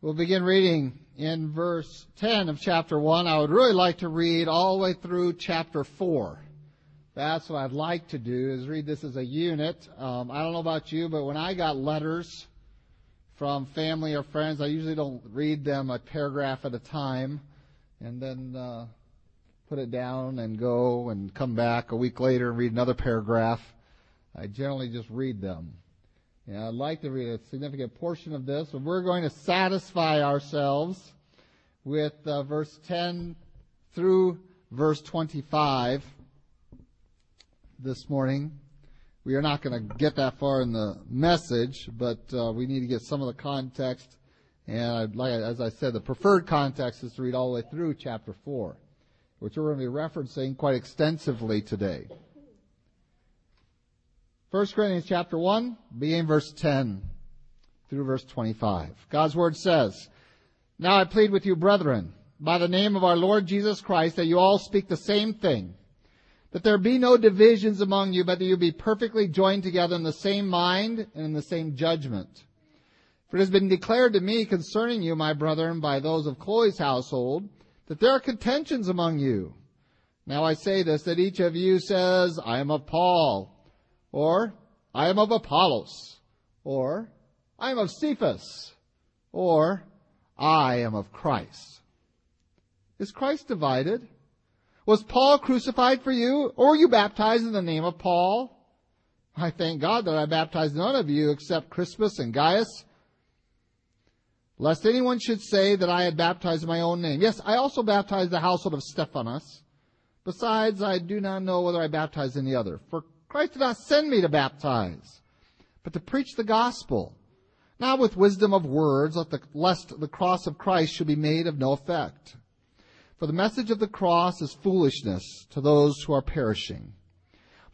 We'll begin reading in verse 10 of chapter 1. I would really like to read all the way through chapter 4. That's what I'd like to do, is read this as a unit. Um, I don't know about you, but when I got letters from family or friends, I usually don't read them a paragraph at a time and then uh, put it down and go and come back a week later and read another paragraph. I generally just read them. And I'd like to read a significant portion of this, but we're going to satisfy ourselves with uh, verse 10 through verse 25 this morning. We are not going to get that far in the message, but uh, we need to get some of the context. And I'd like, as I said, the preferred context is to read all the way through chapter 4, which we're going to be referencing quite extensively today. 1 Corinthians chapter 1, beginning verse 10 through verse 25. God's word says, Now I plead with you, brethren, by the name of our Lord Jesus Christ, that you all speak the same thing, that there be no divisions among you, but that you be perfectly joined together in the same mind and in the same judgment. For it has been declared to me concerning you, my brethren, by those of Chloe's household, that there are contentions among you. Now I say this, that each of you says, I am of Paul, or, I am of Apollos. Or, I am of Cephas. Or, I am of Christ. Is Christ divided? Was Paul crucified for you? Or were you baptized in the name of Paul? I thank God that I baptized none of you except Crispus and Gaius, lest anyone should say that I had baptized in my own name. Yes, I also baptized the household of Stephanas. Besides, I do not know whether I baptized any other. For Christ did not send me to baptize, but to preach the gospel, not with wisdom of words, lest the cross of Christ should be made of no effect. For the message of the cross is foolishness to those who are perishing.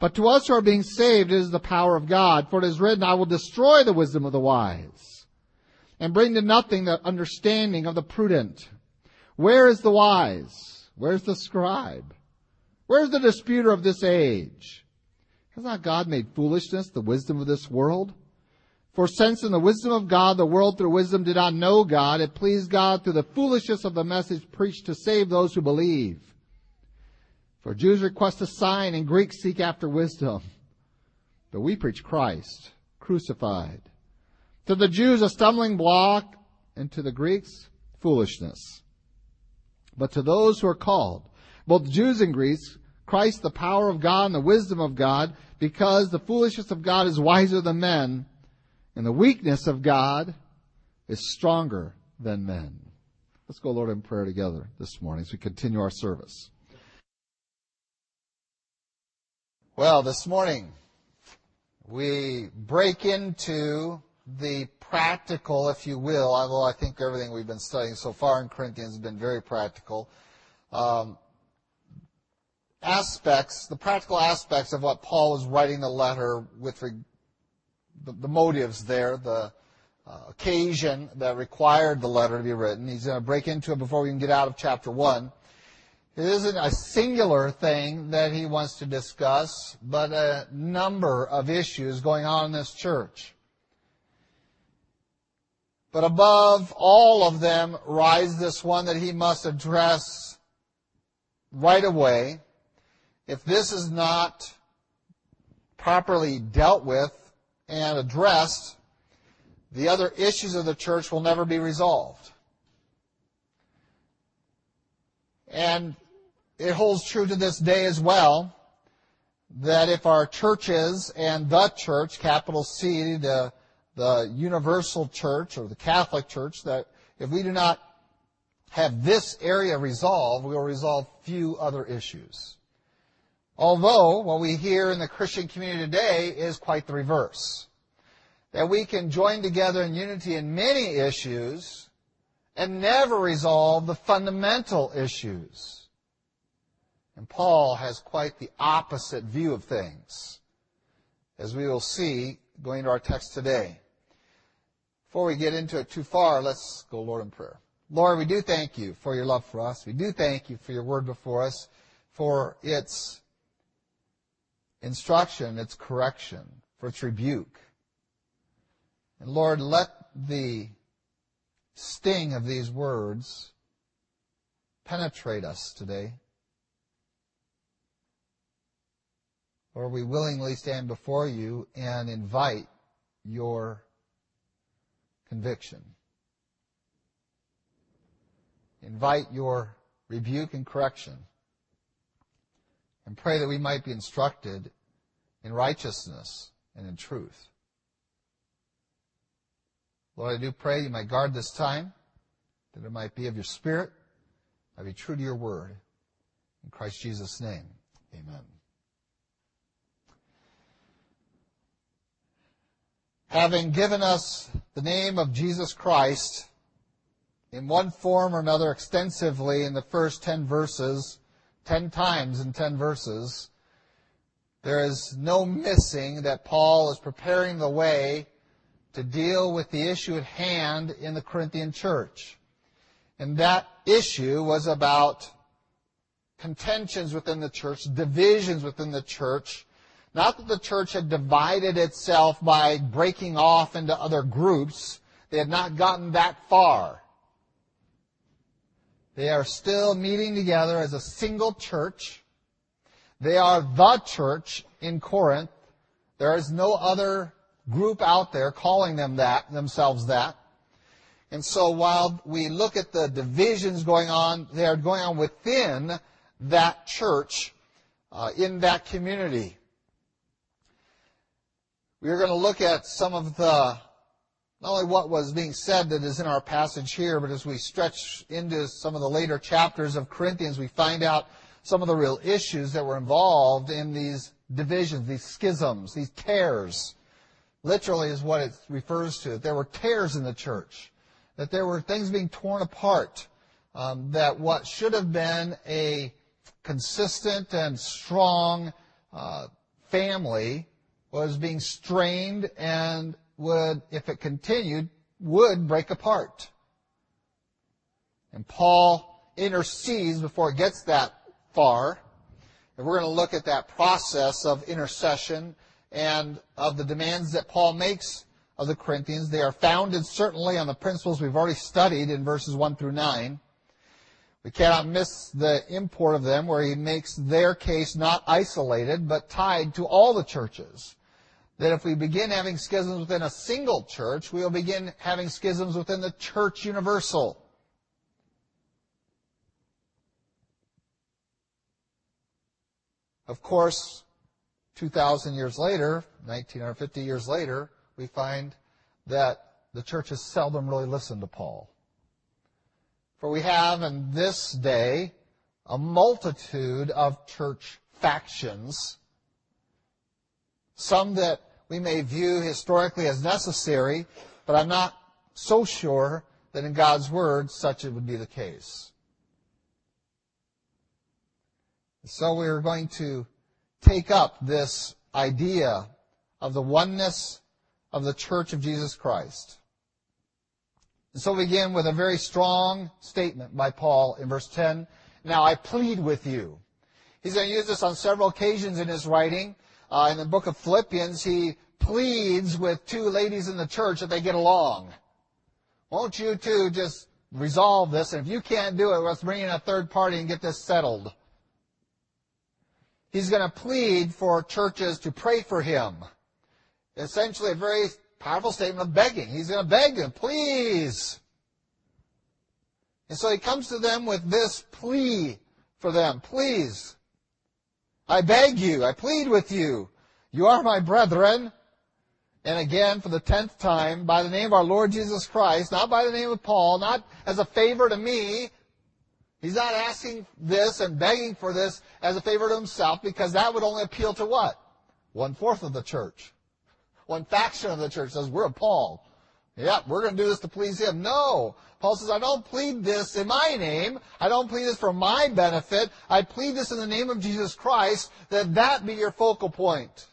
But to us who are being saved it is the power of God, for it is written, I will destroy the wisdom of the wise, and bring to nothing the understanding of the prudent. Where is the wise? Where's the scribe? Where's the disputer of this age? Has not God made foolishness the wisdom of this world? For since in the wisdom of God the world through wisdom did not know God, it pleased God through the foolishness of the message preached to save those who believe. For Jews request a sign and Greeks seek after wisdom. But we preach Christ, crucified. To the Jews a stumbling block, and to the Greeks foolishness. But to those who are called, both Jews and Greeks, Christ the power of God and the wisdom of God, because the foolishness of God is wiser than men, and the weakness of God is stronger than men. Let's go, Lord, in prayer together this morning as we continue our service. Well, this morning we break into the practical, if you will, although I think everything we've been studying so far in Corinthians has been very practical. Um, aspects, the practical aspects of what Paul was writing the letter with re, the, the, motives there, the uh, occasion that required the letter to be written. He's going to break into it before we can get out of chapter 1. It isn't a singular thing that he wants to discuss, but a number of issues going on in this church. But above all of them rise this one that he must address right away, if this is not properly dealt with and addressed, the other issues of the church will never be resolved. And it holds true to this day as well that if our churches and the church, capital C, the, the universal church or the Catholic church, that if we do not have this area resolved, we will resolve few other issues. Although what we hear in the Christian community today is quite the reverse. That we can join together in unity in many issues and never resolve the fundamental issues. And Paul has quite the opposite view of things, as we will see going to our text today. Before we get into it too far, let's go, Lord, in prayer. Lord, we do thank you for your love for us. We do thank you for your word before us, for its instruction, its correction, for its rebuke. And Lord, let the sting of these words penetrate us today? Or we willingly stand before you and invite your conviction. Invite your rebuke and correction. And pray that we might be instructed in righteousness and in truth. Lord, I do pray you might guard this time, that it might be of your spirit, might be true to your word. In Christ Jesus' name, amen. Having given us the name of Jesus Christ in one form or another extensively in the first ten verses, ten times in ten verses, there is no missing that Paul is preparing the way to deal with the issue at hand in the Corinthian church. And that issue was about contentions within the church, divisions within the church. Not that the church had divided itself by breaking off into other groups. They had not gotten that far. They are still meeting together as a single church. They are the church in Corinth. There is no other group out there calling them that, themselves that. And so while we look at the divisions going on, they are going on within that church, uh, in that community. We are going to look at some of the, not only what was being said that is in our passage here, but as we stretch into some of the later chapters of Corinthians, we find out some of the real issues that were involved in these divisions, these schisms, these tears literally is what it refers to. There were tears in the church, that there were things being torn apart, um, that what should have been a consistent and strong uh, family was being strained and would, if it continued, would break apart. And Paul intercedes before it gets that far. And we're going to look at that process of intercession and of the demands that Paul makes of the Corinthians. They are founded certainly on the principles we've already studied in verses 1 through 9. We cannot miss the import of them where he makes their case not isolated but tied to all the churches. That if we begin having schisms within a single church, we will begin having schisms within the church universal. Of course, 2,000 years later, 1950 years later, we find that the church has seldom really listened to Paul. For we have in this day a multitude of church factions, some that we may view historically as necessary, but I'm not so sure that in God's Word such it would be the case. So we are going to take up this idea of the oneness of the church of Jesus Christ. And so we begin with a very strong statement by Paul in verse 10. Now I plead with you. He's going to use this on several occasions in his writing. Uh, in the book of Philippians, he pleads with two ladies in the church that they get along. Won't you two just resolve this? And if you can't do it, let's bring in a third party and get this settled. He's going to plead for churches to pray for him. Essentially a very powerful statement of begging. He's going to beg them, please. And so he comes to them with this plea for them. Please. I beg you. I plead with you. You are my brethren. And again, for the tenth time, by the name of our Lord Jesus Christ, not by the name of Paul, not as a favor to me, He's not asking this and begging for this as a favor to himself because that would only appeal to what? One fourth of the church. One faction of the church says, we're a Paul. Yeah, we're going to do this to please him. No. Paul says, I don't plead this in my name. I don't plead this for my benefit. I plead this in the name of Jesus Christ, that that be your focal point.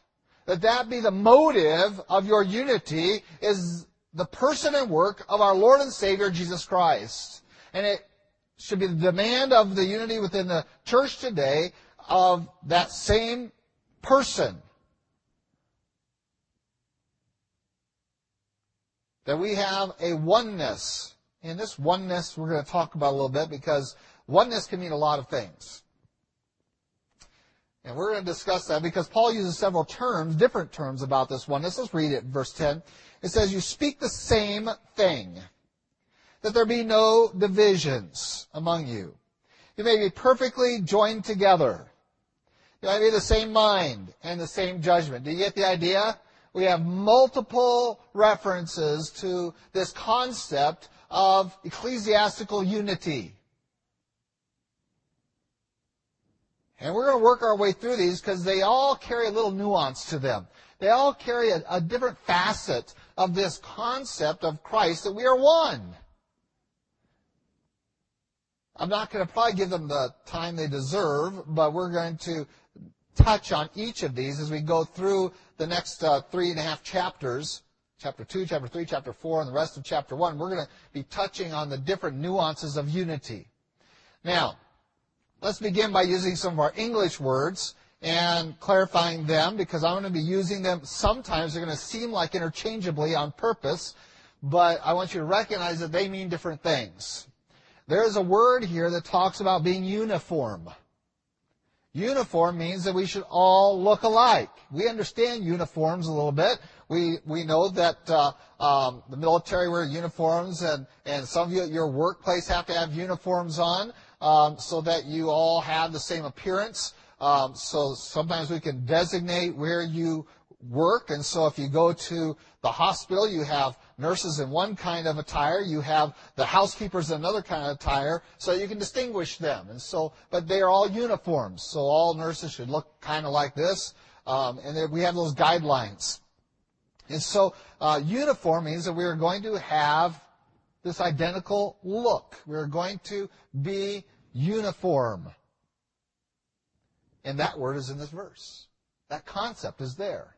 That that be the motive of your unity is the person and work of our Lord and Savior Jesus Christ. And it should be the demand of the unity within the church today of that same person. That we have a oneness And this oneness we're going to talk about a little bit because oneness can mean a lot of things. And we're going to discuss that because Paul uses several terms, different terms about this oneness. Let's read it, verse 10. It says, You speak the same thing, that there be no divisions among you. You may be perfectly joined together. You may be the same mind and the same judgment. Do you get the idea? We have multiple references to this concept of ecclesiastical unity. And we're going to work our way through these because they all carry a little nuance to them. They all carry a, a, different facet of this concept of Christ that we are one. I'm not going to probably give them the time they deserve, but we're going to touch on each of these as we go through the next uh, three and a half chapters chapter 2, chapter 3, chapter 4, and the rest of chapter 1. We're going to be touching on the different nuances of unity. Now, let's begin by using some of our English words and clarifying them because I'm going to be using them. Sometimes they're going to seem like interchangeably on purpose, but I want you to recognize that they mean different things. There is a word here that talks about being uniform. Uniform means that we should all look alike. We understand uniforms a little bit. We we know that uh, um, the military wear uniforms, and and some of you at your workplace have to have uniforms on um, so that you all have the same appearance. Um, so sometimes we can designate where you work, and so if you go to the hospital, you have nurses in one kind of attire, you have the housekeepers in another kind of attire, so you can distinguish them. And so, but they are all uniforms, so all nurses should look kind of like this, um, and we have those guidelines. And so, uh, uniform means that we are going to have this identical look. We're going to be uniform. And that word is in this verse. That concept is there.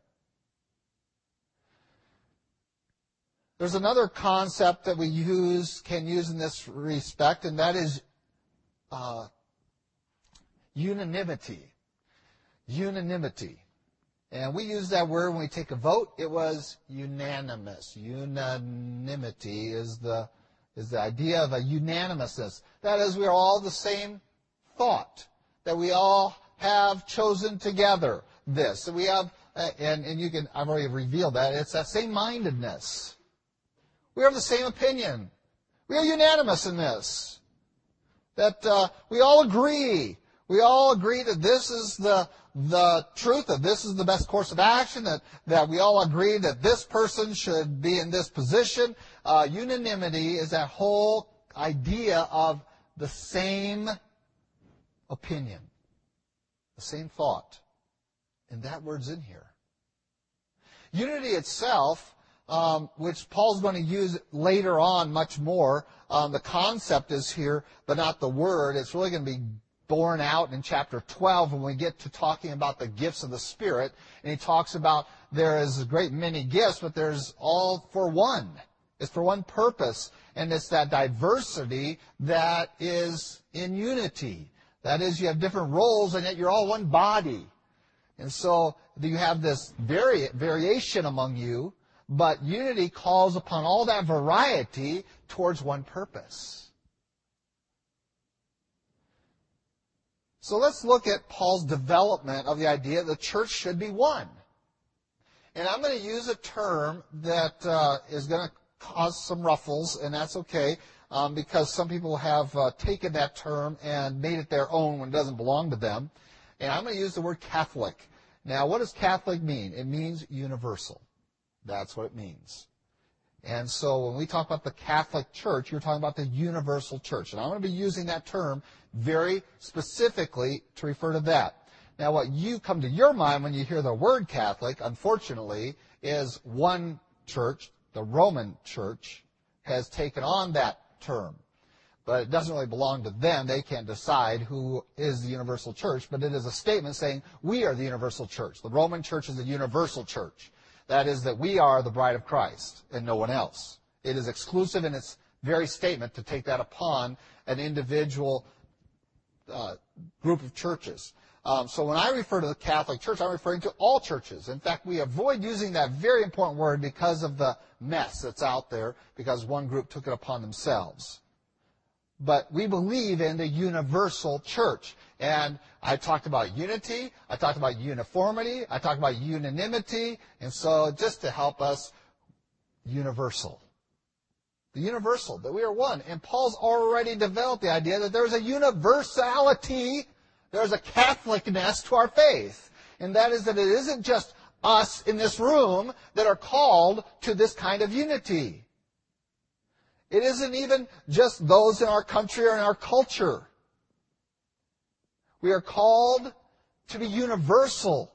There's another concept that we use, can use in this respect, and that is uh, unanimity. Unanimity. And we use that word when we take a vote. It was unanimous. Unanimity is the, is the idea of a unanimousness. That is, we are all the same thought. That we all have chosen together this. And we have, and, and you can, I've already revealed that, it's that same mindedness. We have the same opinion. We are unanimous in this. That uh, we all agree. We all agree that this is the the truth, that this is the best course of action, that, that we all agree that this person should be in this position. Uh, unanimity is that whole idea of the same opinion, the same thought. And that word's in here. Unity itself um, which Paul's going to use later on much more. Um, the concept is here, but not the word. It's really going to be borne out in chapter 12 when we get to talking about the gifts of the Spirit. And he talks about there is a great many gifts, but there's all for one. It's for one purpose. And it's that diversity that is in unity. That is, you have different roles, and yet you're all one body. And so you have this vari- variation among you, but unity calls upon all that variety towards one purpose. So let's look at Paul's development of the idea that the church should be one. And I'm going to use a term that uh, is going to cause some ruffles, and that's okay, um, because some people have uh, taken that term and made it their own when it doesn't belong to them. And I'm going to use the word Catholic. Now, what does Catholic mean? It means universal. That's what it means. And so when we talk about the Catholic Church, you're talking about the universal church. And I'm going to be using that term very specifically to refer to that. Now, what you come to your mind when you hear the word Catholic, unfortunately, is one church, the Roman Church, has taken on that term. But it doesn't really belong to them. They can't decide who is the universal church, but it is a statement saying we are the universal church. The Roman church is the universal church. That is that we are the bride of Christ and no one else. It is exclusive in its very statement to take that upon an individual uh, group of churches. Um, so when I refer to the Catholic Church, I'm referring to all churches. In fact, we avoid using that very important word because of the mess that's out there, because one group took it upon themselves. But we believe in the universal church. And I talked about unity, I talked about uniformity, I talked about unanimity, and so just to help us, universal. The universal, that we are one. And Paul's already developed the idea that there's a universality, there's a Catholicness to our faith. And that is that it isn't just us in this room that are called to this kind of unity. It isn't even just those in our country or in our culture. We are called to be universal.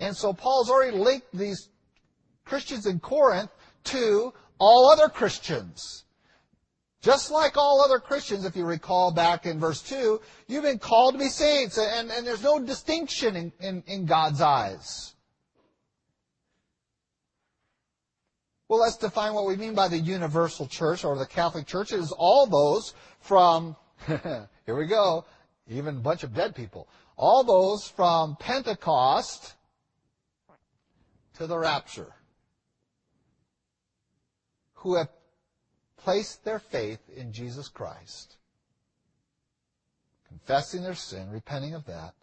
And so Paul's already linked these Christians in Corinth to all other Christians. Just like all other Christians, if you recall back in verse 2, you've been called to be saints, and, and there's no distinction in, in, in God's eyes. Well, let's define what we mean by the universal church or the Catholic Church. It is all those from, here we go, even a bunch of dead people. All those from Pentecost to the rapture who have placed their faith in Jesus Christ, confessing their sin, repenting of that,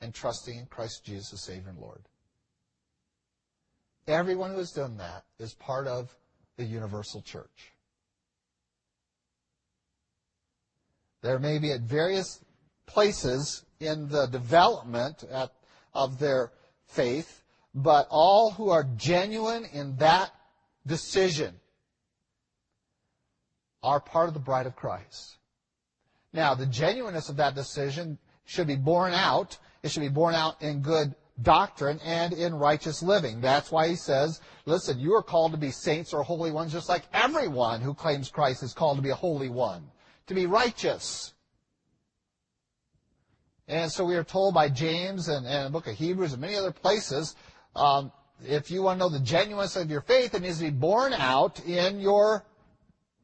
and trusting in Christ Jesus as Savior and Lord. Everyone who has done that is part of the universal church. There may be at various places in the development at, of their faith, but all who are genuine in that decision are part of the bride of Christ. Now, the genuineness of that decision should be borne out. It should be borne out in good doctrine and in righteous living. That's why he says, listen, you are called to be saints or holy ones just like everyone who claims Christ is called to be a holy one, to be righteous. And so we are told by James and, and the book of Hebrews and many other places, um, if you want to know the genuineness of your faith, it needs to be borne out in your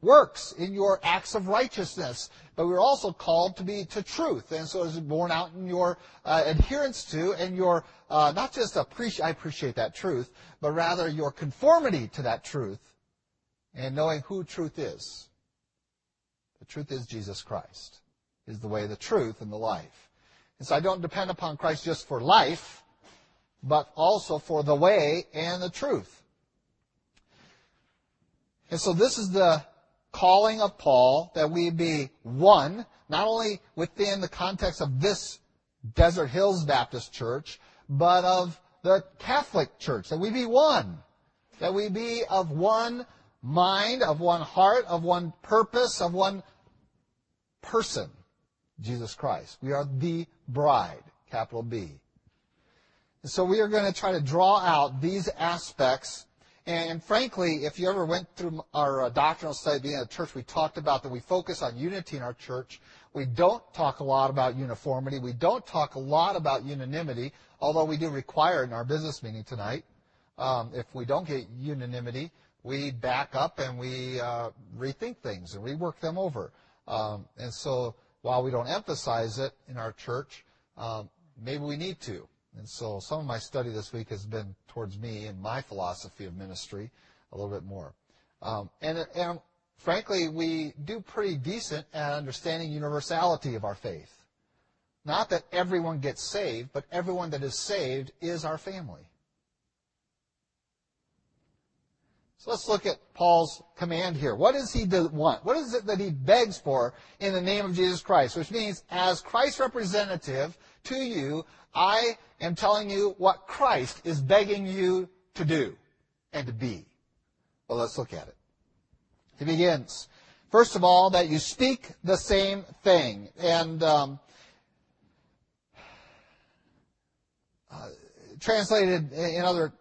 works, in your acts of righteousness. But we're also called to be to truth, and so it's borne out in your uh, adherence to and your uh, not just appreciate I appreciate that truth, but rather your conformity to that truth, and knowing who truth is. The truth is Jesus Christ, is the way, the truth, and the life. And so I don't depend upon Christ just for life, but also for the way and the truth. And so this is the calling of Paul that we be one, not only within the context of this Desert Hills Baptist Church, but of the Catholic Church, that we be one, that we be of one mind, of one heart, of one purpose, of one person, Jesus Christ. We are the bride, capital B. And so we are going to try to draw out these aspects and frankly, if you ever went through our uh, doctrinal study being a church, we talked about that we focus on unity in our church. We don't talk a lot about uniformity. We don't talk a lot about unanimity, although we do require in our business meeting tonight. Um, if we don't get unanimity, we back up and we uh, rethink things and rework them over. Um, and so while we don't emphasize it in our church, um, maybe we need to. And so some of my study this week has been towards me and my philosophy of ministry a little bit more. Um, and, and frankly, we do pretty decent at understanding universality of our faith. Not that everyone gets saved, but everyone that is saved is our family. So let's look at Paul's command here. What does he want? What is it that he begs for in the name of Jesus Christ? Which means, as Christ's representative to you, I am telling you what Christ is begging you to do and to be. Well, let's look at it. He begins. First of all, that you speak the same thing. And um, uh, translated in other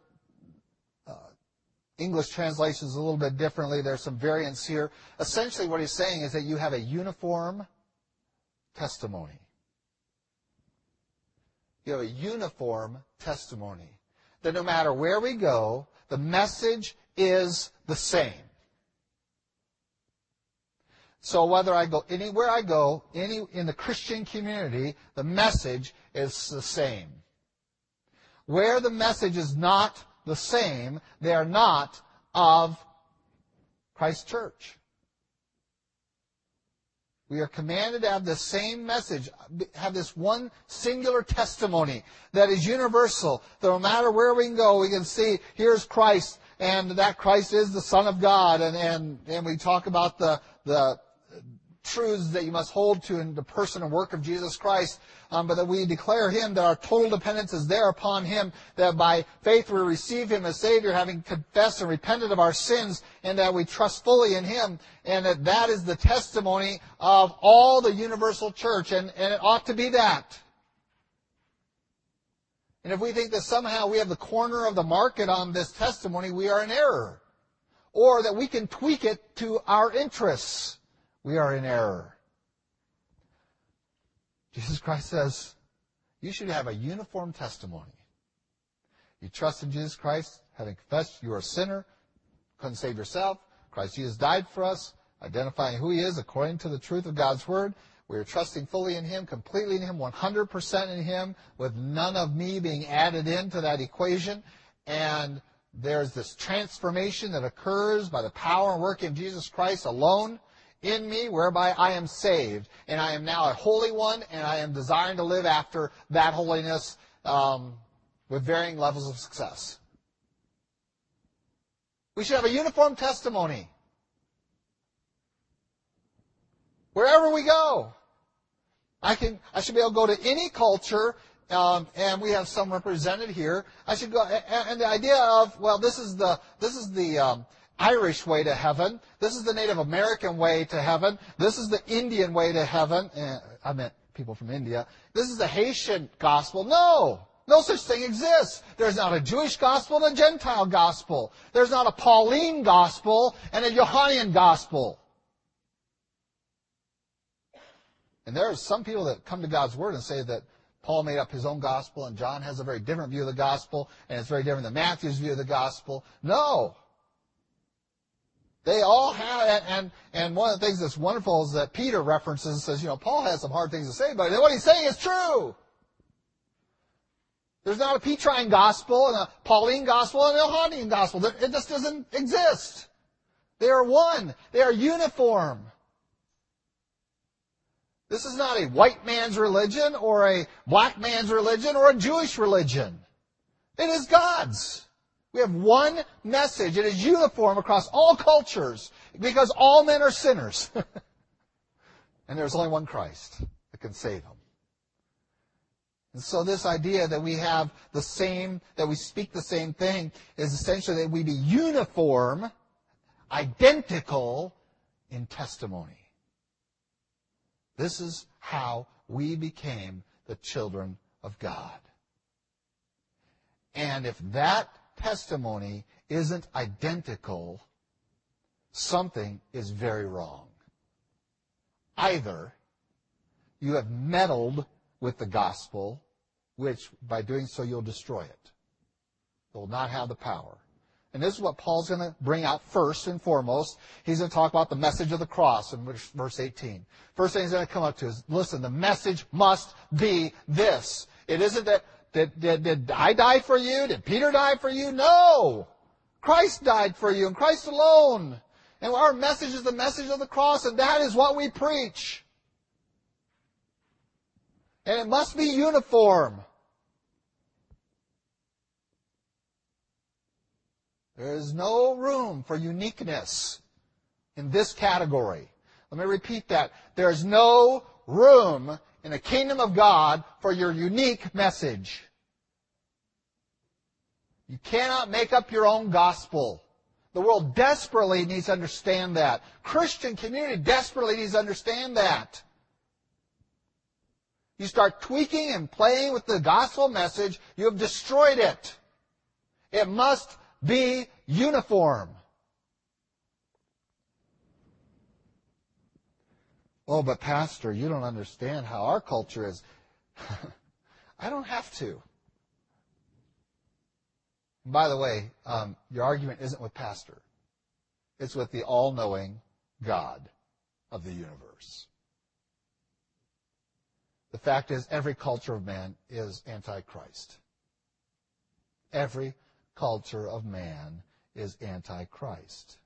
uh, English translations a little bit differently. There's some variants here. Essentially, what he's saying is that you have a uniform testimony you have a uniform testimony. That no matter where we go, the message is the same. So whether I go anywhere I go, any in the Christian community, the message is the same. Where the message is not the same, they are not of Christ's Church. We are commanded to have the same message, have this one singular testimony that is universal. That no matter where we can go, we can see here's Christ, and that Christ is the Son of God, and and and we talk about the the truths that you must hold to in the person and work of Jesus Christ, um, but that we declare Him, that our total dependence is there upon Him, that by faith we receive Him as Savior, having confessed and repented of our sins, and that we trust fully in Him, and that that is the testimony of all the universal church, and, and it ought to be that. And if we think that somehow we have the corner of the market on this testimony, we are in error. Or that we can tweak it to our interests we are in error. Jesus Christ says, you should have a uniform testimony. You trust in Jesus Christ, having confessed you are a sinner, couldn't save yourself. Christ Jesus died for us, identifying who he is according to the truth of God's word. We are trusting fully in him, completely in him, 100% in him, with none of me being added into that equation. And there's this transformation that occurs by the power and work of Jesus Christ alone in me whereby I am saved. And I am now a holy one, and I am desiring to live after that holiness um, with varying levels of success. We should have a uniform testimony. Wherever we go. I can, I should be able to go to any culture, um, and we have some represented here. I should go, and, the idea of, well, this is the, this is the, um, Irish way to heaven. This is the Native American way to heaven. This is the Indian way to heaven. Eh, I meant people from India. This is the Haitian gospel. No! No such thing exists. There's not a Jewish gospel and a Gentile gospel. There's not a Pauline gospel and a Johannine gospel. And there are some people that come to God's Word and say that Paul made up his own gospel and John has a very different view of the gospel and it's very different than Matthew's view of the gospel. No. They all have, and, and one of the things that's wonderful is that Peter references and says, you know, Paul has some hard things to say, but what he's saying is true. There's not a Petrine gospel and a Pauline gospel and a Johannine gospel. It just doesn't exist. They are one. They are uniform. This is not a white man's religion or a black man's religion or a Jewish religion. It is God's. We have one message. It is uniform across all cultures because all men are sinners. and there's only one Christ that can save them. And so this idea that we have the same, that we speak the same thing is essentially that we be uniform, identical in testimony. This is how we became the children of God. And if that testimony isn't identical, something is very wrong. Either you have meddled with the gospel, which by doing so you'll destroy it. It will not have the power. And this is what Paul's going to bring out first and foremost. He's going to talk about the message of the cross in verse 18. First thing he's going to come up to is, listen, the message must be this. It isn't that did, did, did I die for you? Did Peter die for you? No! Christ died for you and Christ alone. And our message is the message of the cross and that is what we preach. And it must be uniform. There is no room for uniqueness in this category. Let me repeat that. There is no room in the kingdom of God for your unique message. You cannot make up your own gospel. The world desperately needs to understand that. Christian community desperately needs to understand that. You start tweaking and playing with the gospel message, you have destroyed it. It must be uniform. Oh, but Pastor, you don't understand how our culture is. I don't have to. By the way, um, your argument isn't with Pastor. It's with the all-knowing God. of the universe. The fact is, every culture of man is antichrist. Every culture of man is antichrist.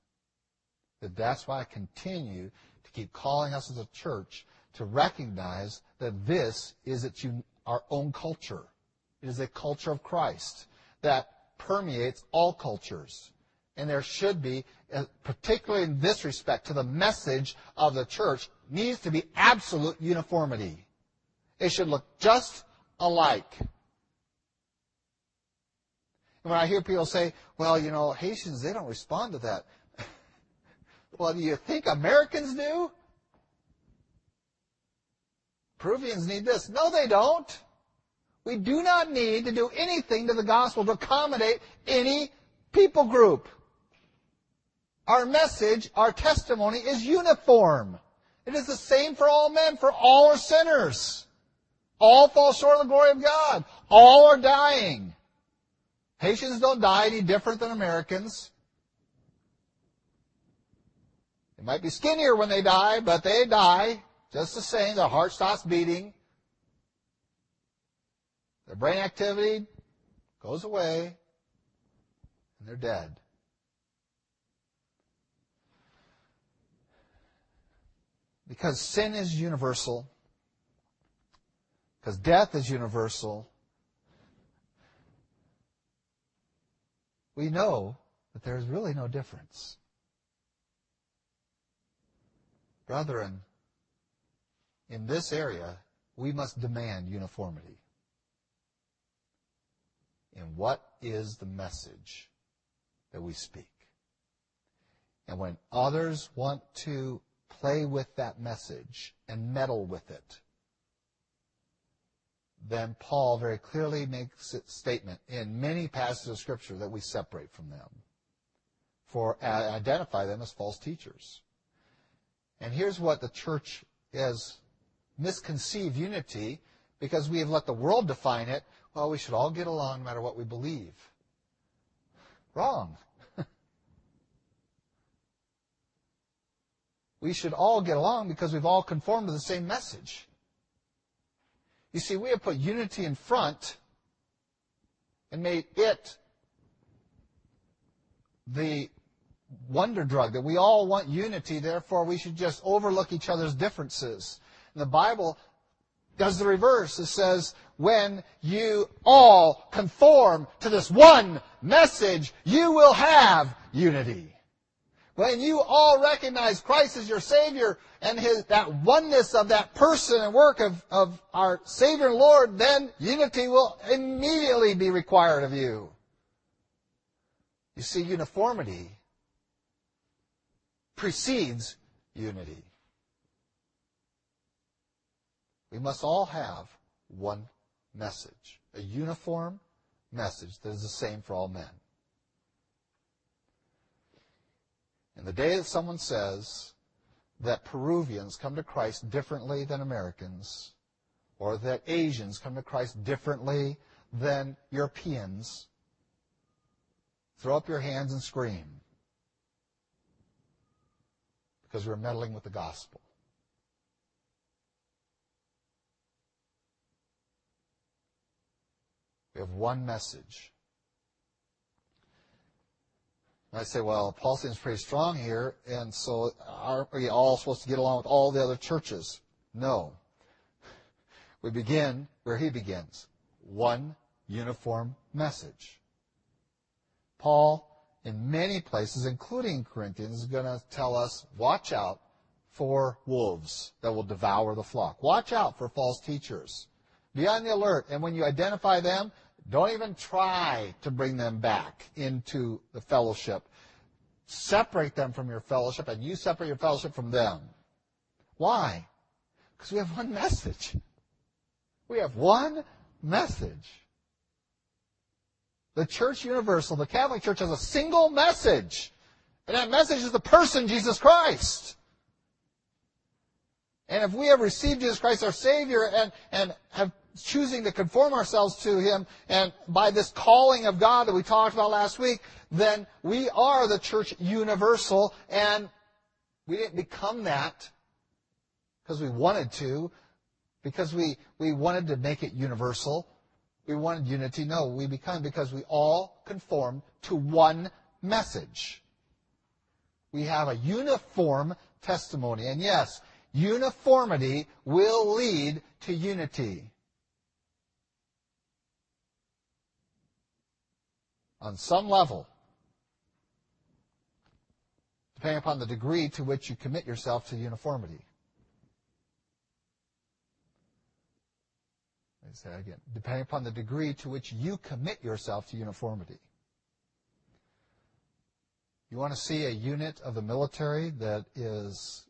That's why I continue keep calling us as a church to recognize that this is its, our own culture. It is a culture of Christ that permeates all cultures. And there should be, uh, particularly in this respect, to the message of the church, needs to be absolute uniformity. It should look just alike. And when I hear people say, well, you know, Haitians, they don't respond to that. Well, do you think Americans do? Peruvians need this. No, they don't. We do not need to do anything to the gospel to accommodate any people group. Our message, our testimony is uniform. It is the same for all men, for all are sinners. All fall short of the glory of God. All are dying. Haitians don't die any different than Americans. They might be skinnier when they die, but they die just the same. Their heart stops beating. Their brain activity goes away, and they're dead. Because sin is universal, because death is universal, we know that there is really no difference. Brethren, in this area, we must demand uniformity. In what is the message that we speak? And when others want to play with that message and meddle with it, then Paul very clearly makes a statement in many passages of Scripture that we separate from them, for uh, identify them as false teachers. And here's what the church has misconceived unity because we have let the world define it. Well, we should all get along no matter what we believe. Wrong. we should all get along because we've all conformed to the same message. You see, we have put unity in front and made it the wonder drug that we all want unity, therefore we should just overlook each other's differences. And the Bible does the reverse. It says, when you all conform to this one message, you will have unity. When you all recognize Christ as your Savior and his, that oneness of that person and work of, of our Savior and Lord, then unity will immediately be required of you. You see, uniformity precedes unity. We must all have one message, a uniform message that is the same for all men. And the day that someone says that Peruvians come to Christ differently than Americans, or that Asians come to Christ differently than Europeans, throw up your hands and scream. Because we're meddling with the gospel. We have one message. And I say, well, Paul seems pretty strong here, and so are we all supposed to get along with all the other churches? No. We begin where he begins. One uniform message. Paul, in many places, including Corinthians, is going to tell us, watch out for wolves that will devour the flock. Watch out for false teachers. Be on the alert, and when you identify them, don't even try to bring them back into the fellowship. Separate them from your fellowship, and you separate your fellowship from them. Why? Because we have one message. We have one message. The Church Universal, the Catholic Church, has a single message. And that message is the person, Jesus Christ. And if we have received Jesus Christ our Savior and, and have choosing to conform ourselves to Him and by this calling of God that we talked about last week, then we are the church universal and we didn't become that because we wanted to, because we, we wanted to make it universal. We wanted unity. No, we become because we all conform to one message. We have a uniform testimony. And yes, uniformity will lead to unity. On some level, depending upon the degree to which you commit yourself to uniformity. Me say again. Depending upon the degree to which you commit yourself to uniformity. You want to see a unit of the military that is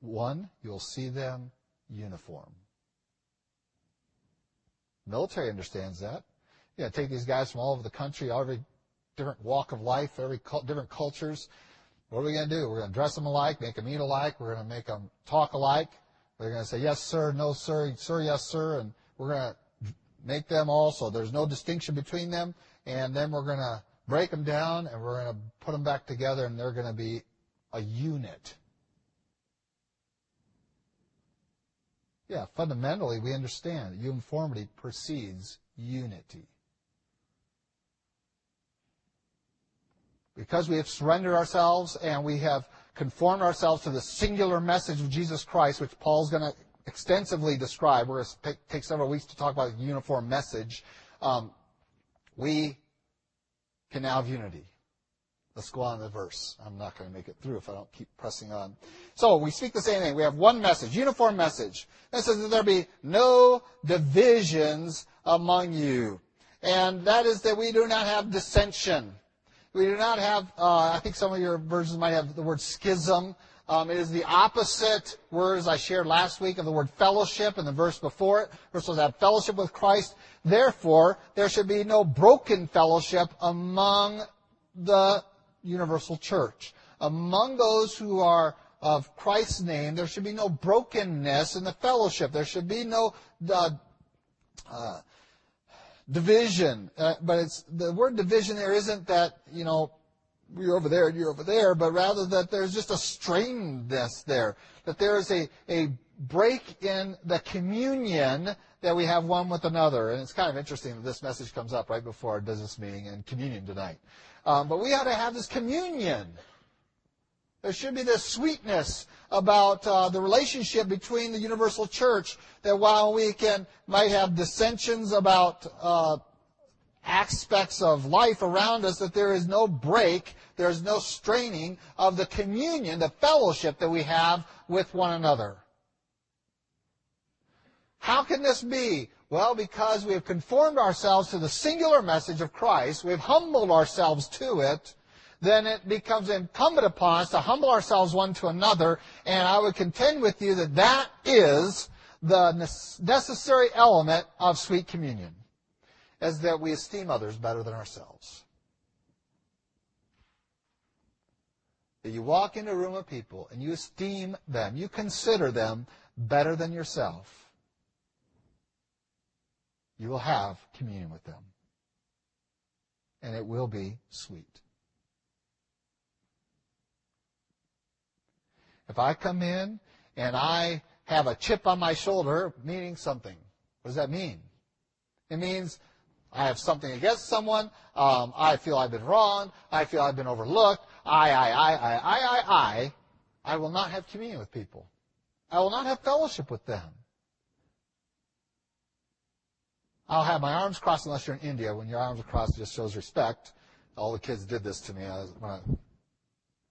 one, you'll see them uniform. Military understands that. You know, take these guys from all over the country, every different walk of life, every different cultures. What are we going to do? We're going to dress them alike, make them eat alike. We're going to make them talk alike. They're going to say yes, sir, no, sir, sir, yes, sir, and we're going to make them all so there's no distinction between them. And then we're going to break them down and we're going to put them back together and they're going to be a unit. Yeah, fundamentally we understand that uniformity precedes unity. Because we have surrendered ourselves and we have conformed ourselves to the singular message of Jesus Christ, which Paul's going to extensively describe. We're going to take several weeks to talk about the uniform message. Um, we can now have unity. Let's go on to the verse. I'm not going to make it through if I don't keep pressing on. So we speak the same thing. We have one message, uniform message. It says that there be no divisions among you. And that is that we do not have dissension. We do not have, uh, I think some of your versions might have the word schism. Um, it is the opposite words I shared last week of the word fellowship in the verse before it. We're have fellowship with Christ. Therefore, there should be no broken fellowship among the universal church. Among those who are of Christ's name, there should be no brokenness in the fellowship. There should be no uh, uh, division. Uh, but it's the word division there isn't that you know you're over there and you're over there, but rather that there's just a strainedness there. That there is a, a break in the communion that we have one with another. And it's kind of interesting that this message comes up right before our business meeting and communion tonight. Um, but we ought to have this communion. There should be this sweetness about uh, the relationship between the universal church that while we can might have dissensions about uh, aspects of life around us, that there is no break, there is no straining of the communion, the fellowship that we have with one another. How can this be? Well, because we have conformed ourselves to the singular message of Christ, we've humbled ourselves to it, then it becomes incumbent upon us to humble ourselves one to another, and I would contend with you that that is the necessary element of sweet communion, is that we esteem others better than ourselves. That you walk into a room of people and you esteem them, you consider them better than yourself you will have communion with them. And it will be sweet. If I come in and I have a chip on my shoulder, meaning something, what does that mean? It means I have something against someone. Um, I feel I've been wrong. I feel I've been overlooked. I, I, I, I, I, I, I. I will not have communion with people. I will not have fellowship with them. I'll have my arms crossed unless you're in India. When your arms are crossed, it just shows respect. All the kids did this to me. I was, I, I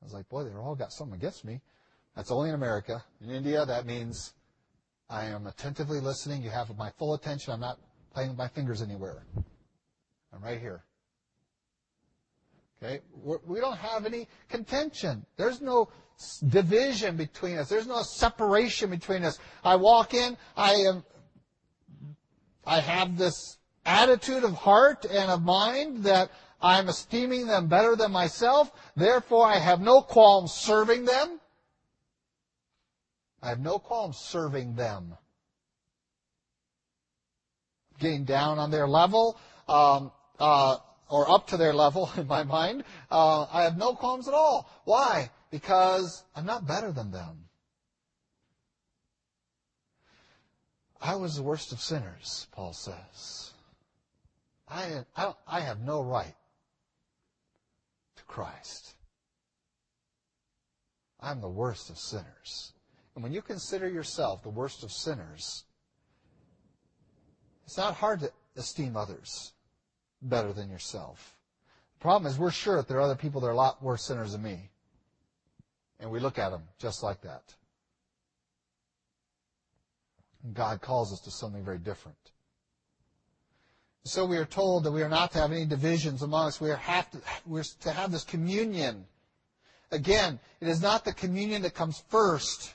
was like, boy, they've all got something against me. That's only in America. In India, that means I am attentively listening. You have my full attention. I'm not playing with my fingers anywhere. I'm right here. Okay? We do not have any contention. There's no division between us. There's no separation between us. I walk in, I am I have this attitude of heart and of mind that I'm esteeming them better than myself. Therefore, I have no qualms serving them. I have no qualms serving them. Getting down on their level, um, uh, or up to their level in my mind, uh, I have no qualms at all. Why? Because I'm not better than them. I was the worst of sinners, Paul says. I, I, I have no right to Christ. I'm the worst of sinners. And when you consider yourself the worst of sinners, it's not hard to esteem others better than yourself. The problem is we're sure that there are other people that are a lot worse sinners than me. And we look at them just like that. And God calls us to something very different. So we are told that we are not to have any divisions among us. We are have to, we're to have this communion. Again, it is not the communion that comes first.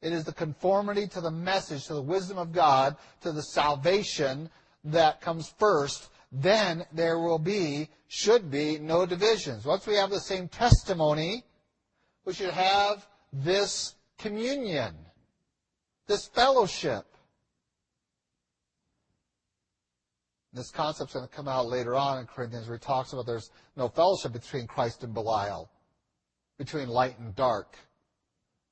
It is the conformity to the message, to the wisdom of God, to the salvation that comes first. Then there will be, should be, no divisions. Once we have the same testimony, we should have this communion, this fellowship. This concept's going to come out later on in Corinthians where he talks about there's no fellowship between Christ and Belial, between light and dark.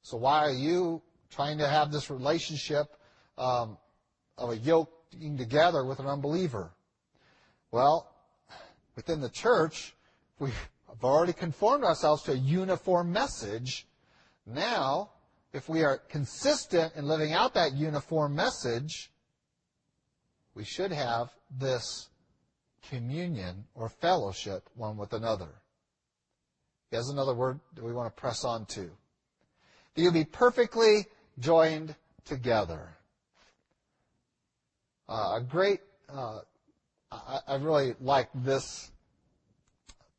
So why are you trying to have this relationship um, of a yoking together with an unbeliever? Well, within the church, we have already conformed ourselves to a uniform message. Now, if we are consistent in living out that uniform message, we should have this communion or fellowship one with another. Here's another word that we want to press on to. You'll be perfectly joined together. Uh, a great, uh, I, I, really like this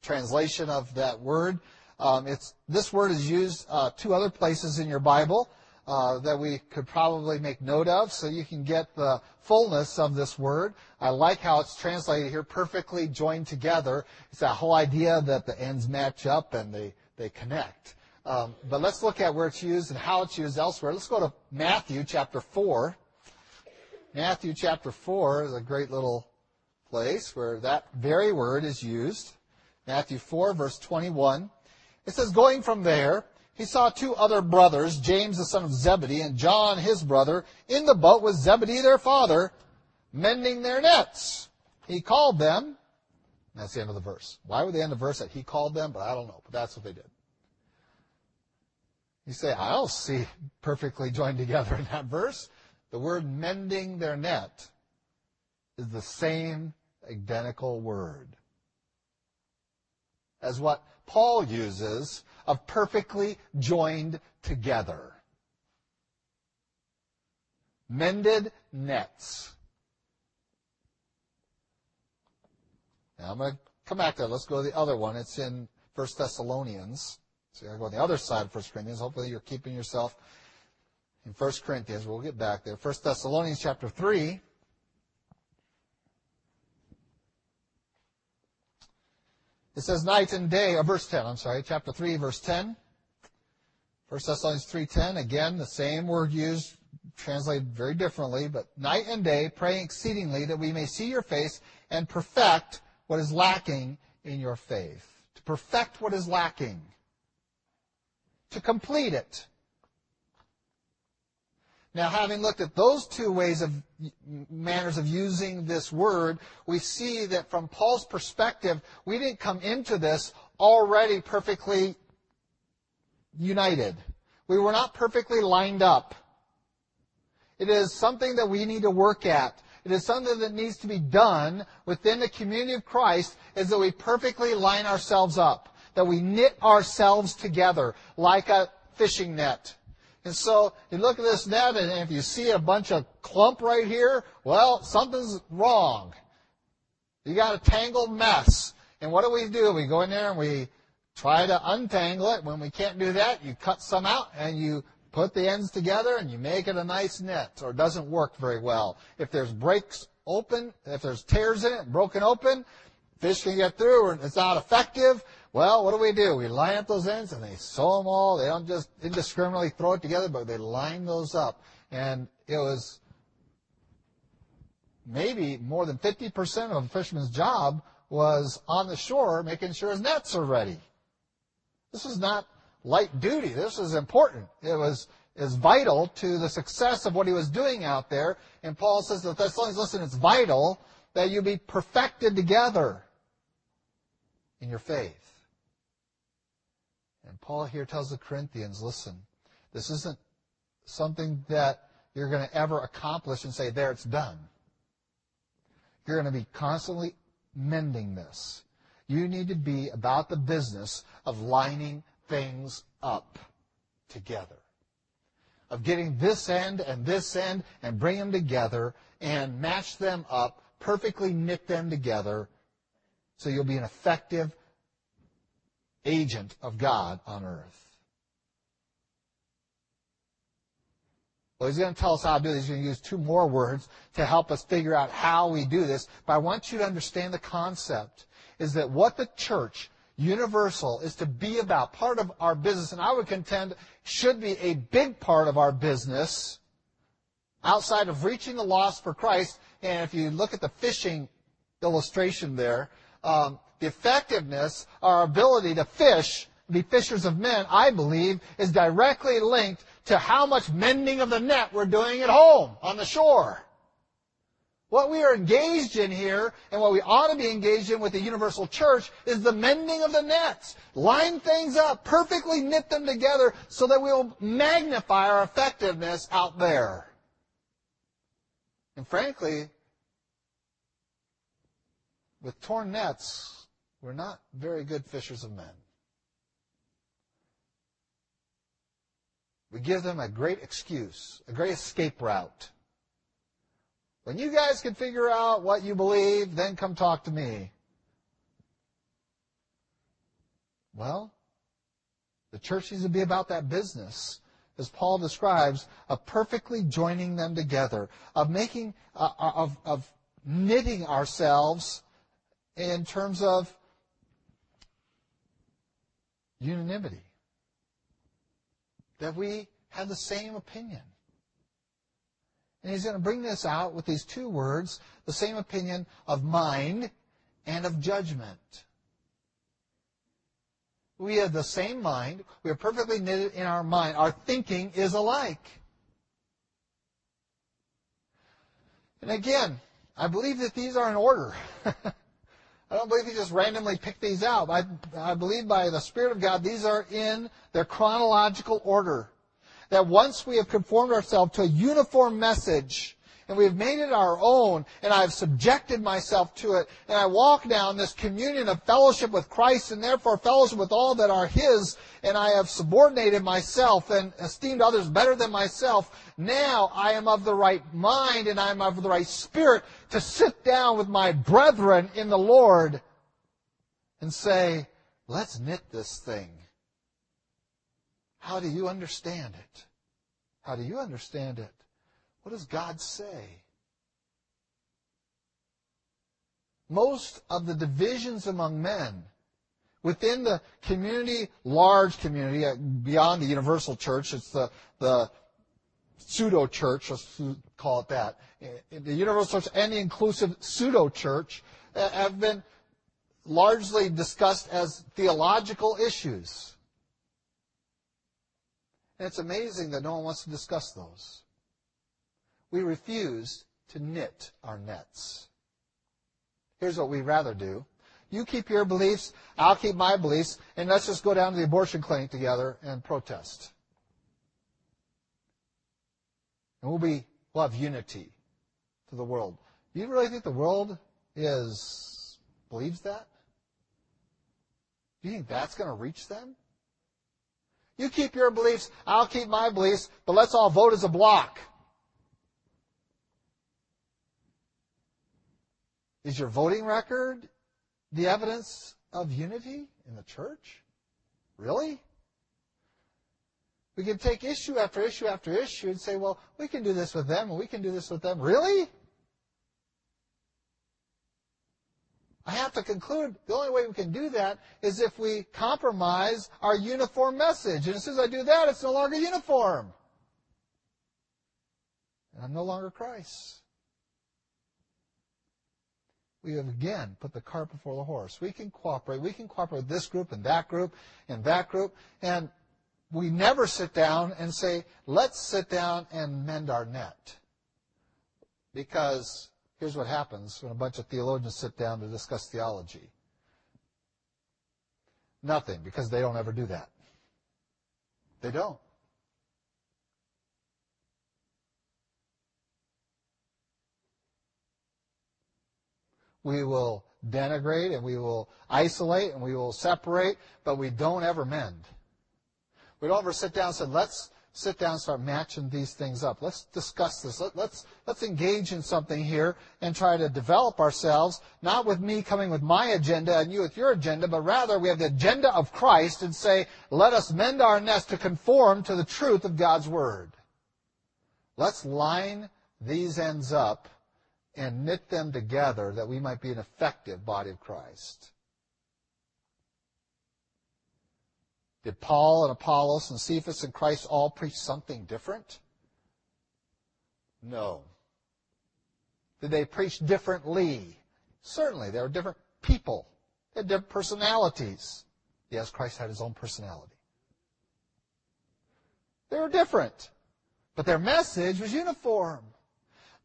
translation of that word. Um, it's this word is used uh, two other places in your Bible uh, that we could probably make note of, so you can get the fullness of this word. I like how it's translated here, perfectly joined together. It's that whole idea that the ends match up and they they connect. Um, but let's look at where it's used and how it's used elsewhere. Let's go to Matthew chapter 4. Matthew chapter 4 is a great little place where that very word is used. Matthew 4, verse 21. It says, Going from there, he saw two other brothers, James the son of Zebedee and John his brother, in the boat with Zebedee their father, mending their nets. He called them. That's the end of the verse. Why would they end the verse that he called them? But I don't know. But that's what they did. You say, I don't see perfectly joined together in that verse. The word mending their net is the same identical word as what Paul uses of perfectly joined together. Mended nets. Now I'm going to come back to that. Let's go to the other one. It's in 1 Thessalonians. So you got to go on the other side of 1 Corinthians. Hopefully you're keeping yourself in 1 Corinthians. We'll get back there. 1 Thessalonians chapter 3. It says night and day, or verse 10, I'm sorry, chapter 3, verse 10. 1 Thessalonians 3.10, again, the same word used, translated very differently, but night and day, praying exceedingly that we may see your face and perfect what is lacking in your faith. To perfect what is lacking to complete it. Now, having looked at those two ways of manners of using this word, we see that from Paul's perspective, we didn't come into this already perfectly united. We were not perfectly lined up. It is something that we need to work at. It is something that needs to be done within the community of Christ is that we perfectly line ourselves up that we knit ourselves together like a fishing net. And so you look at this net, and if you see a bunch of clump right here, well, something's wrong. You got a tangled mess. And what do we do? We go in there and we try to untangle it. When we can't do that, you cut some out and you put the ends together and you make it a nice net, or it doesn't work very well. If there's breaks open, if there's tears in it, broken open, fish can get through, or it's not effective. Well, what do we do? We line up those ends and they sew them all. They don't just indiscriminately throw it together, but they line those up. And it was maybe more than 50% of a fisherman's job was on the shore making sure his nets are ready. This is not light duty. This is important. It was, is vital to the success of what he was doing out there. And Paul says to the Thessalonians, listen, it's vital that you be perfected together in your faith. And Paul here tells the Corinthians, listen, this isn't something that you're going to ever accomplish and say, there, it's done. You're going to be constantly mending this. You need to be about the business of lining things up together. Of getting this end and this end and bring them together and match them up, perfectly knit them together so you'll be an effective agent of God on earth. Well, he's going to tell us how to do this. He's going to use two more words to help us figure out how we do this. But I want you to understand the concept is that what the church universal is to be about, part of our business, and I would contend should be a big part of our business outside of reaching the lost for Christ. And if you look at the fishing illustration there, um, the effectiveness, our ability to fish, be fishers of men, I believe, is directly linked to how much mending of the net we're doing at home on the shore. What we are engaged in here, and what we ought to be engaged in with the universal church, is the mending of the nets. Line things up, perfectly knit them together so that we'll magnify our effectiveness out there. And frankly, with torn nets, we're not very good fishers of men. We give them a great excuse, a great escape route. When you guys can figure out what you believe, then come talk to me. Well, the church needs to be about that business, as Paul describes, of perfectly joining them together, of making, uh, of, of knitting ourselves in terms of unanimity. That we have the same opinion. And he's going to bring this out with these two words, the same opinion of mind and of judgment. We have the same mind. We are perfectly knitted in our mind. Our thinking is alike. And again, I believe that these are in order. I don't believe he just randomly picked these out. I, I believe by the Spirit of God, these are in their chronological order. That once we have conformed ourselves to a uniform message, and we have made it our own, and I have subjected myself to it, and I walk down this communion of fellowship with Christ, and therefore fellowship with all that are His, and I have subordinated myself and esteemed others better than myself, now I am of the right mind, and I am of the right spirit to sit down with my brethren in the Lord and say, let's knit this thing. How do you understand it? How do you understand it? What does God say? Most of the divisions among men within the community, large community, uh, beyond the universal church, it's the, the pseudo church, let's call it that. The universal church and the inclusive pseudo church uh, have been largely discussed as theological issues. And it's amazing that no one wants to discuss those we refuse to knit our nets. Here's what we'd rather do. You keep your beliefs, I'll keep my beliefs, and let's just go down to the abortion clinic together and protest. And we'll be, we'll have unity to the world. Do you really think the world is, believes that? Do you think that's going to reach them? You keep your beliefs, I'll keep my beliefs, but let's all vote as a block. Is your voting record the evidence of unity in the church? Really? We can take issue after issue after issue and say, well, we can do this with them and we can do this with them. Really? I have to conclude the only way we can do that is if we compromise our uniform message. And as soon as I do that, it's no longer uniform. And I'm no longer Christ we have again put the cart before the horse. We can cooperate. We can cooperate with this group and that group and that group. And we never sit down and say, let's sit down and mend our net. Because here's what happens when a bunch of theologians sit down to discuss theology. Nothing, because they don't ever do that. They don't. We will denigrate and we will isolate and we will separate, but we don't ever mend. We don't ever sit down and say, let's sit down and start matching these things up. Let's discuss this. Let, let's, let's engage in something here and try to develop ourselves, not with me coming with my agenda and you with your agenda, but rather we have the agenda of Christ and say, let us mend our nest to conform to the truth of God's Word. Let's line these ends up and knit them together that we might be an effective body of Christ. Did Paul and Apollos and Cephas and Christ all preach something different? No. Did they preach differently? Certainly. They were different people. They had different personalities. Yes, Christ had his own personality. They were different. But their message was uniform.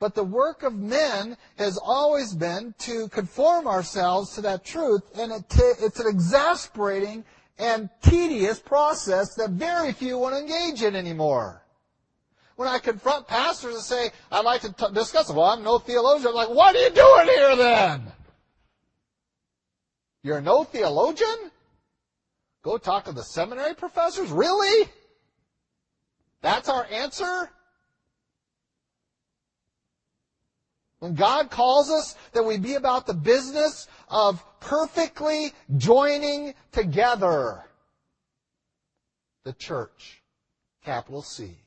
But the work of men has always been to conform ourselves to that truth, and it t- it's an exasperating and tedious process that very few want to engage in anymore. When I confront pastors and say, I'd like to t- discuss it, well, I'm no theologian, I'm like, what are you doing here then? You're no theologian? Go talk to the seminary professors? Really? That's our answer? When God calls us that we be about the business of perfectly joining together the church, capital C.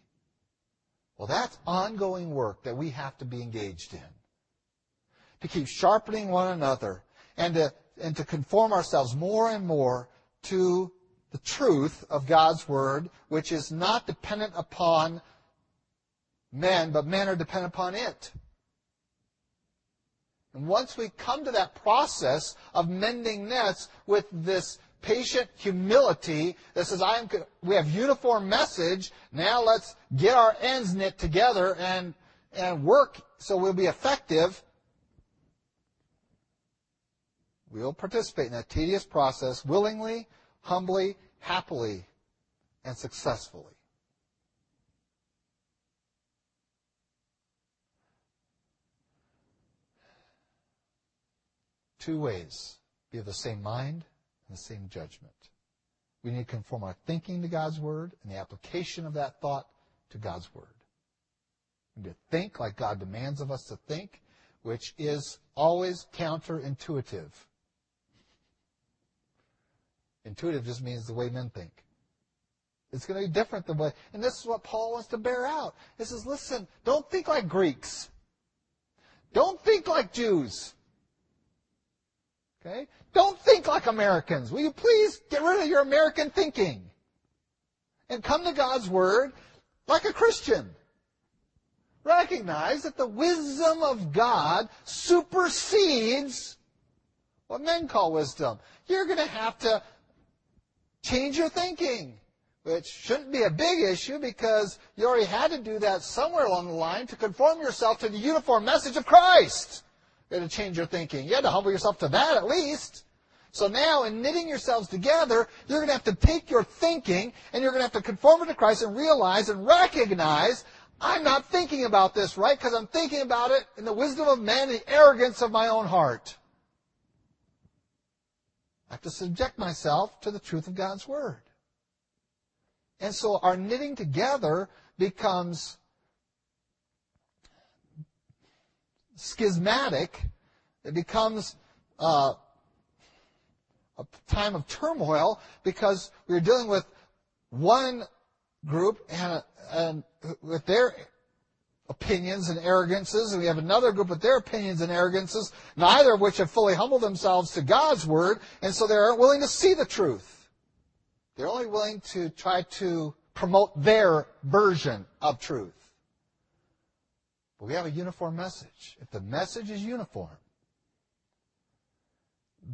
Well, that's ongoing work that we have to be engaged in. To keep sharpening one another and to, and to conform ourselves more and more to the truth of God's Word, which is not dependent upon men, but men are dependent upon it. And once we come to that process of mending nets with this patient humility that says, I am, we have uniform message, now let's get our ends knit together and, and work so we'll be effective, we'll participate in that tedious process willingly, humbly, happily, and successfully. Two ways be of the same mind and the same judgment. We need to conform our thinking to God's Word and the application of that thought to God's Word. We need to think like God demands of us to think, which is always counterintuitive. Intuitive just means the way men think. It's going to be different than what, and this is what Paul wants to bear out. He says, listen, don't think like Greeks. Don't think like Jews. Okay? Don't think like Americans. Will you please get rid of your American thinking? And come to God's Word like a Christian. Recognize that the wisdom of God supersedes what men call wisdom. You're going to have to change your thinking, which shouldn't be a big issue because you already had to do that somewhere along the line to conform yourself to the uniform message of Christ. You had to change your thinking. You had to humble yourself to that at least. So now, in knitting yourselves together, you're going to have to take your thinking and you're going to have to conform it to Christ and realize and recognize I'm not thinking about this right because I'm thinking about it in the wisdom of men, and the arrogance of my own heart. I have to subject myself to the truth of God's Word. And so our knitting together becomes schismatic. It becomes uh, a time of turmoil because we're dealing with one group and, and with their opinions and arrogances, and we have another group with their opinions and arrogances, neither of which have fully humbled themselves to God's word, and so they aren't willing to see the truth. They're only willing to try to promote their version of truth. But we have a uniform message. If the message is uniform,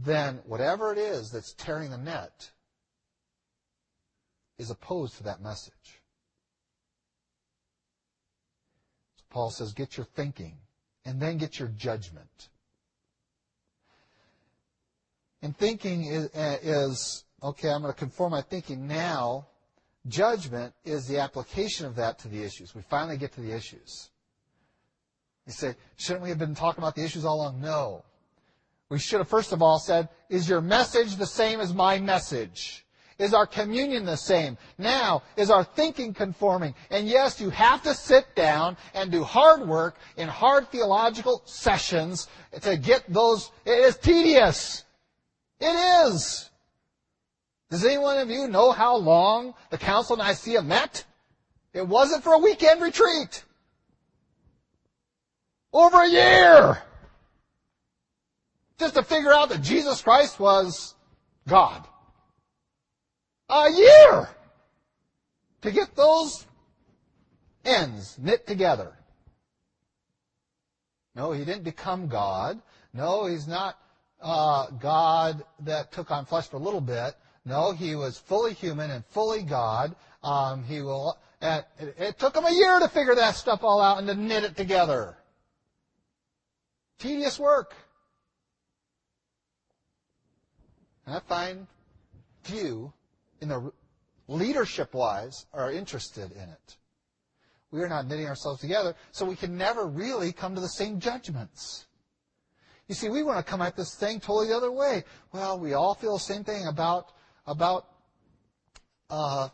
then whatever it is that's tearing the net is opposed to that message. So Paul says, get your thinking and then get your judgment. And thinking is, uh, is okay, I'm going to conform my thinking now. Judgment is the application of that to the issues. We finally get to the issues. You say, shouldn't we have been talking about the issues all along? No. We should have first of all said, is your message the same as my message? Is our communion the same? Now, is our thinking conforming? And yes, you have to sit down and do hard work in hard theological sessions to get those. It is tedious. It is. Does anyone of you know how long the Council of Nicaea met? It wasn't for a weekend retreat. Over a year. Just to figure out that Jesus Christ was God. A year to get those ends knit together. No, he didn't become God. No, he's not uh, God that took on flesh for a little bit. No, he was fully human and fully God. Um, he will. It, it took him a year to figure that stuff all out and to knit it together. Tedious work. And I find few in the leadership wise are interested in it. We are not knitting ourselves together, so we can never really come to the same judgments. You see, we want to come at this thing totally the other way. Well, we all feel the same thing about about uh,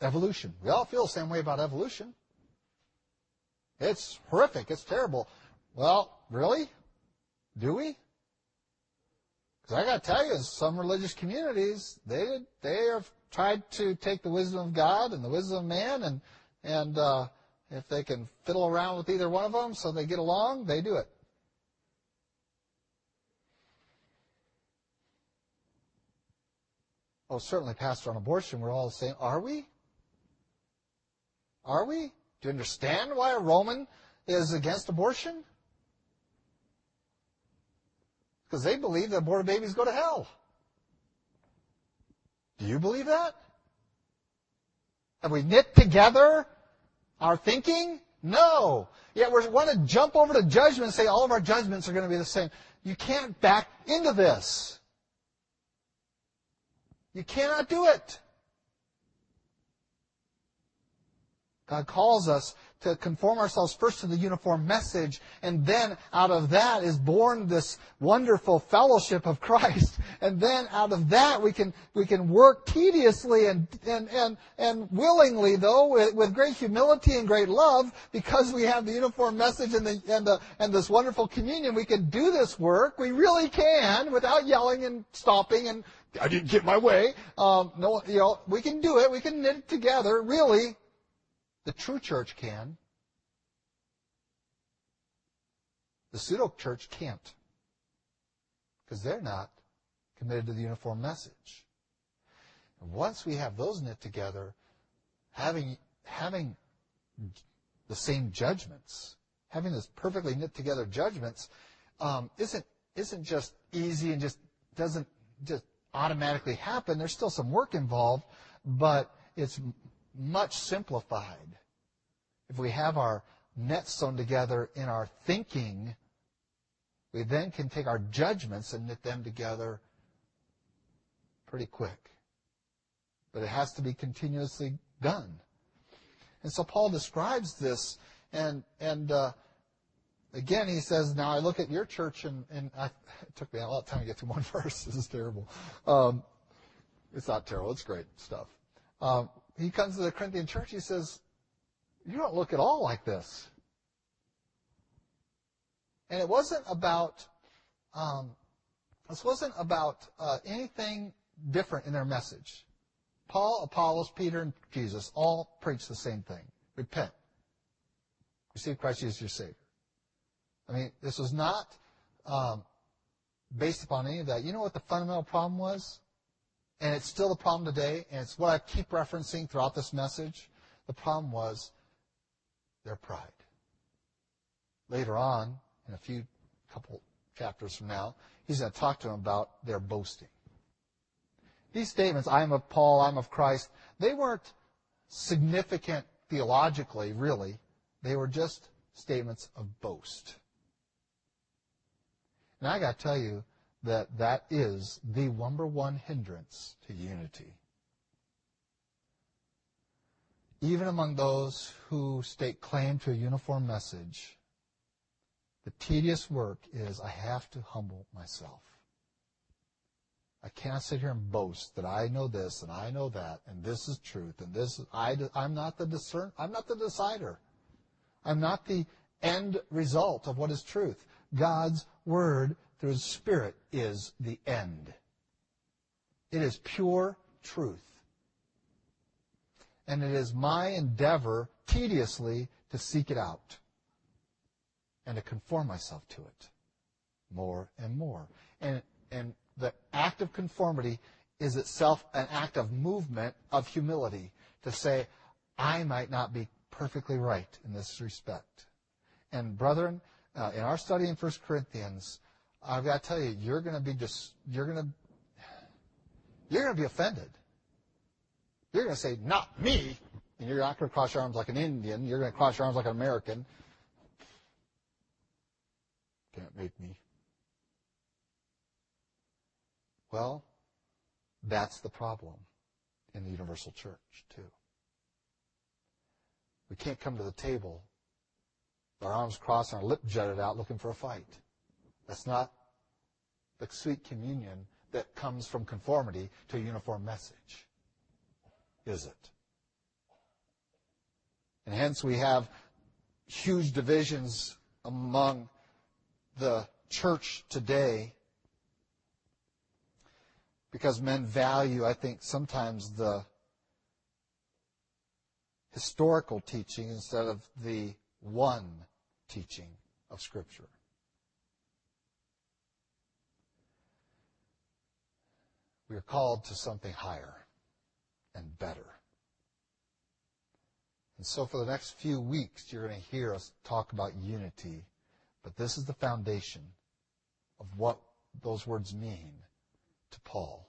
evolution. We all feel the same way about evolution. It's horrific. It's terrible. Well, really? Do we? Because I got to tell you, some religious communities they they have tried to take the wisdom of God and the wisdom of man, and and uh, if they can fiddle around with either one of them so they get along, they do it. Oh, certainly, Pastor, on abortion, we're all the same. Are we? Are we? Do you understand why a Roman is against abortion? Because they believe that aborted babies go to hell. Do you believe that? Have we knit together our thinking? No. Yet we want to jump over to judgment and say all of our judgments are going to be the same. You can't back into this. You cannot do it. God calls us to conform ourselves first to the uniform message, and then out of that is born this wonderful fellowship of Christ. And then out of that we can we can work tediously and and and, and willingly though with, with great humility and great love because we have the uniform message and the and the and this wonderful communion. We can do this work. We really can without yelling and stopping and I didn't get my way. Um, no, you know, we can do it. We can knit it together. Really, the true church can. The pseudo church can't. Because they're not committed to the uniform message. And once we have those knit together, having, having the same judgments, having this perfectly knit together judgments, um, isn't, isn't just easy and just doesn't just automatically happen. There's still some work involved, but it's much simplified. If we have our nets sewn together in our thinking, we then can take our judgments and knit them together pretty quick. But it has to be continuously done. And so Paul describes this, and and uh, again he says, "Now I look at your church, and and I, it took me a lot of time to get to one verse. This is terrible. Um, it's not terrible. It's great stuff." Um, he comes to the Corinthian church. He says, "You don't look at all like this." And it wasn't about um, this wasn't about uh, anything different in their message. Paul, Apollos, Peter, and Jesus all preach the same thing: repent, receive Christ Jesus your Savior. I mean, this was not um, based upon any of that. You know what the fundamental problem was? And it's still the problem today, and it's what I keep referencing throughout this message. The problem was their pride. Later on, in a few couple chapters from now, he's going to talk to them about their boasting. these statements, I am of Paul, I'm of Christ, they weren't significant theologically, really. They were just statements of boast. And I got to tell you that that is the number one hindrance to unity. Even among those who stake claim to a uniform message, the tedious work is I have to humble myself. I can't sit here and boast that I know this and I know that and this is truth and this is, I, I'm not the discern, I'm not the decider. I'm not the end result of what is truth. God's word his spirit is the end. It is pure truth. And it is my endeavor tediously to seek it out and to conform myself to it more and more. And, and the act of conformity is itself an act of movement of humility to say, I might not be perfectly right in this respect. And brethren, uh, in our study in 1 Corinthians, I've got to tell you, you're going to be just, you're going to, you're going to be offended. You're going to say, not me. And you're not going to cross your arms like an Indian. You're going to cross your arms like an American. Can't make me. Well, that's the problem in the universal church, too. We can't come to the table, with our arms crossed and our lip jutted out looking for a fight. That's not the sweet communion that comes from conformity to a uniform message, is it? And hence we have huge divisions among the church today because men value, I think, sometimes the historical teaching instead of the one teaching of Scripture. We are called to something higher and better. And so for the next few weeks, you're going to hear us talk about unity. But this is the foundation of what those words mean to Paul.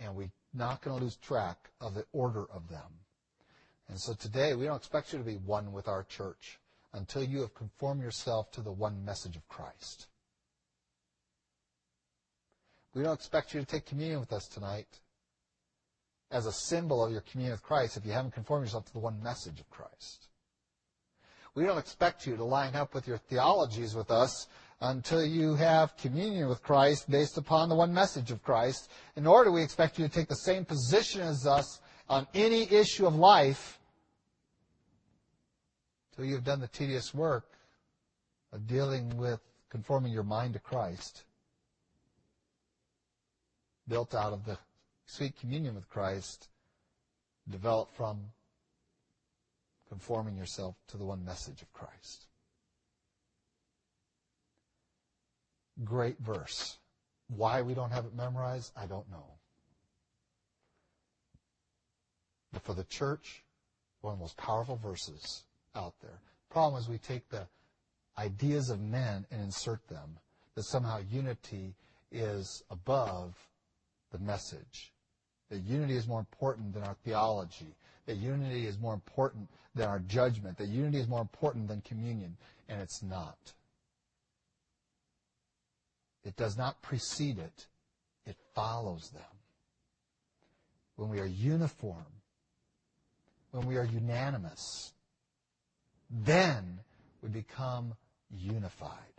And we're not going to lose track of the order of them. And so today, we don't expect you to be one with our church until you have conformed yourself to the one message of Christ. We don't expect you to take communion with us tonight as a symbol of your communion with Christ if you haven't conformed yourself to the one message of Christ. We don't expect you to line up with your theologies with us until you have communion with Christ based upon the one message of Christ. Nor do we expect you to take the same position as us on any issue of life until you've done the tedious work of dealing with conforming your mind to Christ, built out of the sweet communion with Christ, developed from conforming yourself to the one message of Christ. Great verse. Why we don't have it memorized, I don't know. But for the church, one of the most powerful verses out there. Problem is we take the ideas of men and insert them, that somehow unity is above the message. That unity is more important than our theology. That unity is more important than our judgment. That unity is more important than communion. And it's not. It does not precede it. It follows them. When we are uniform, when we are unanimous, then we become unified.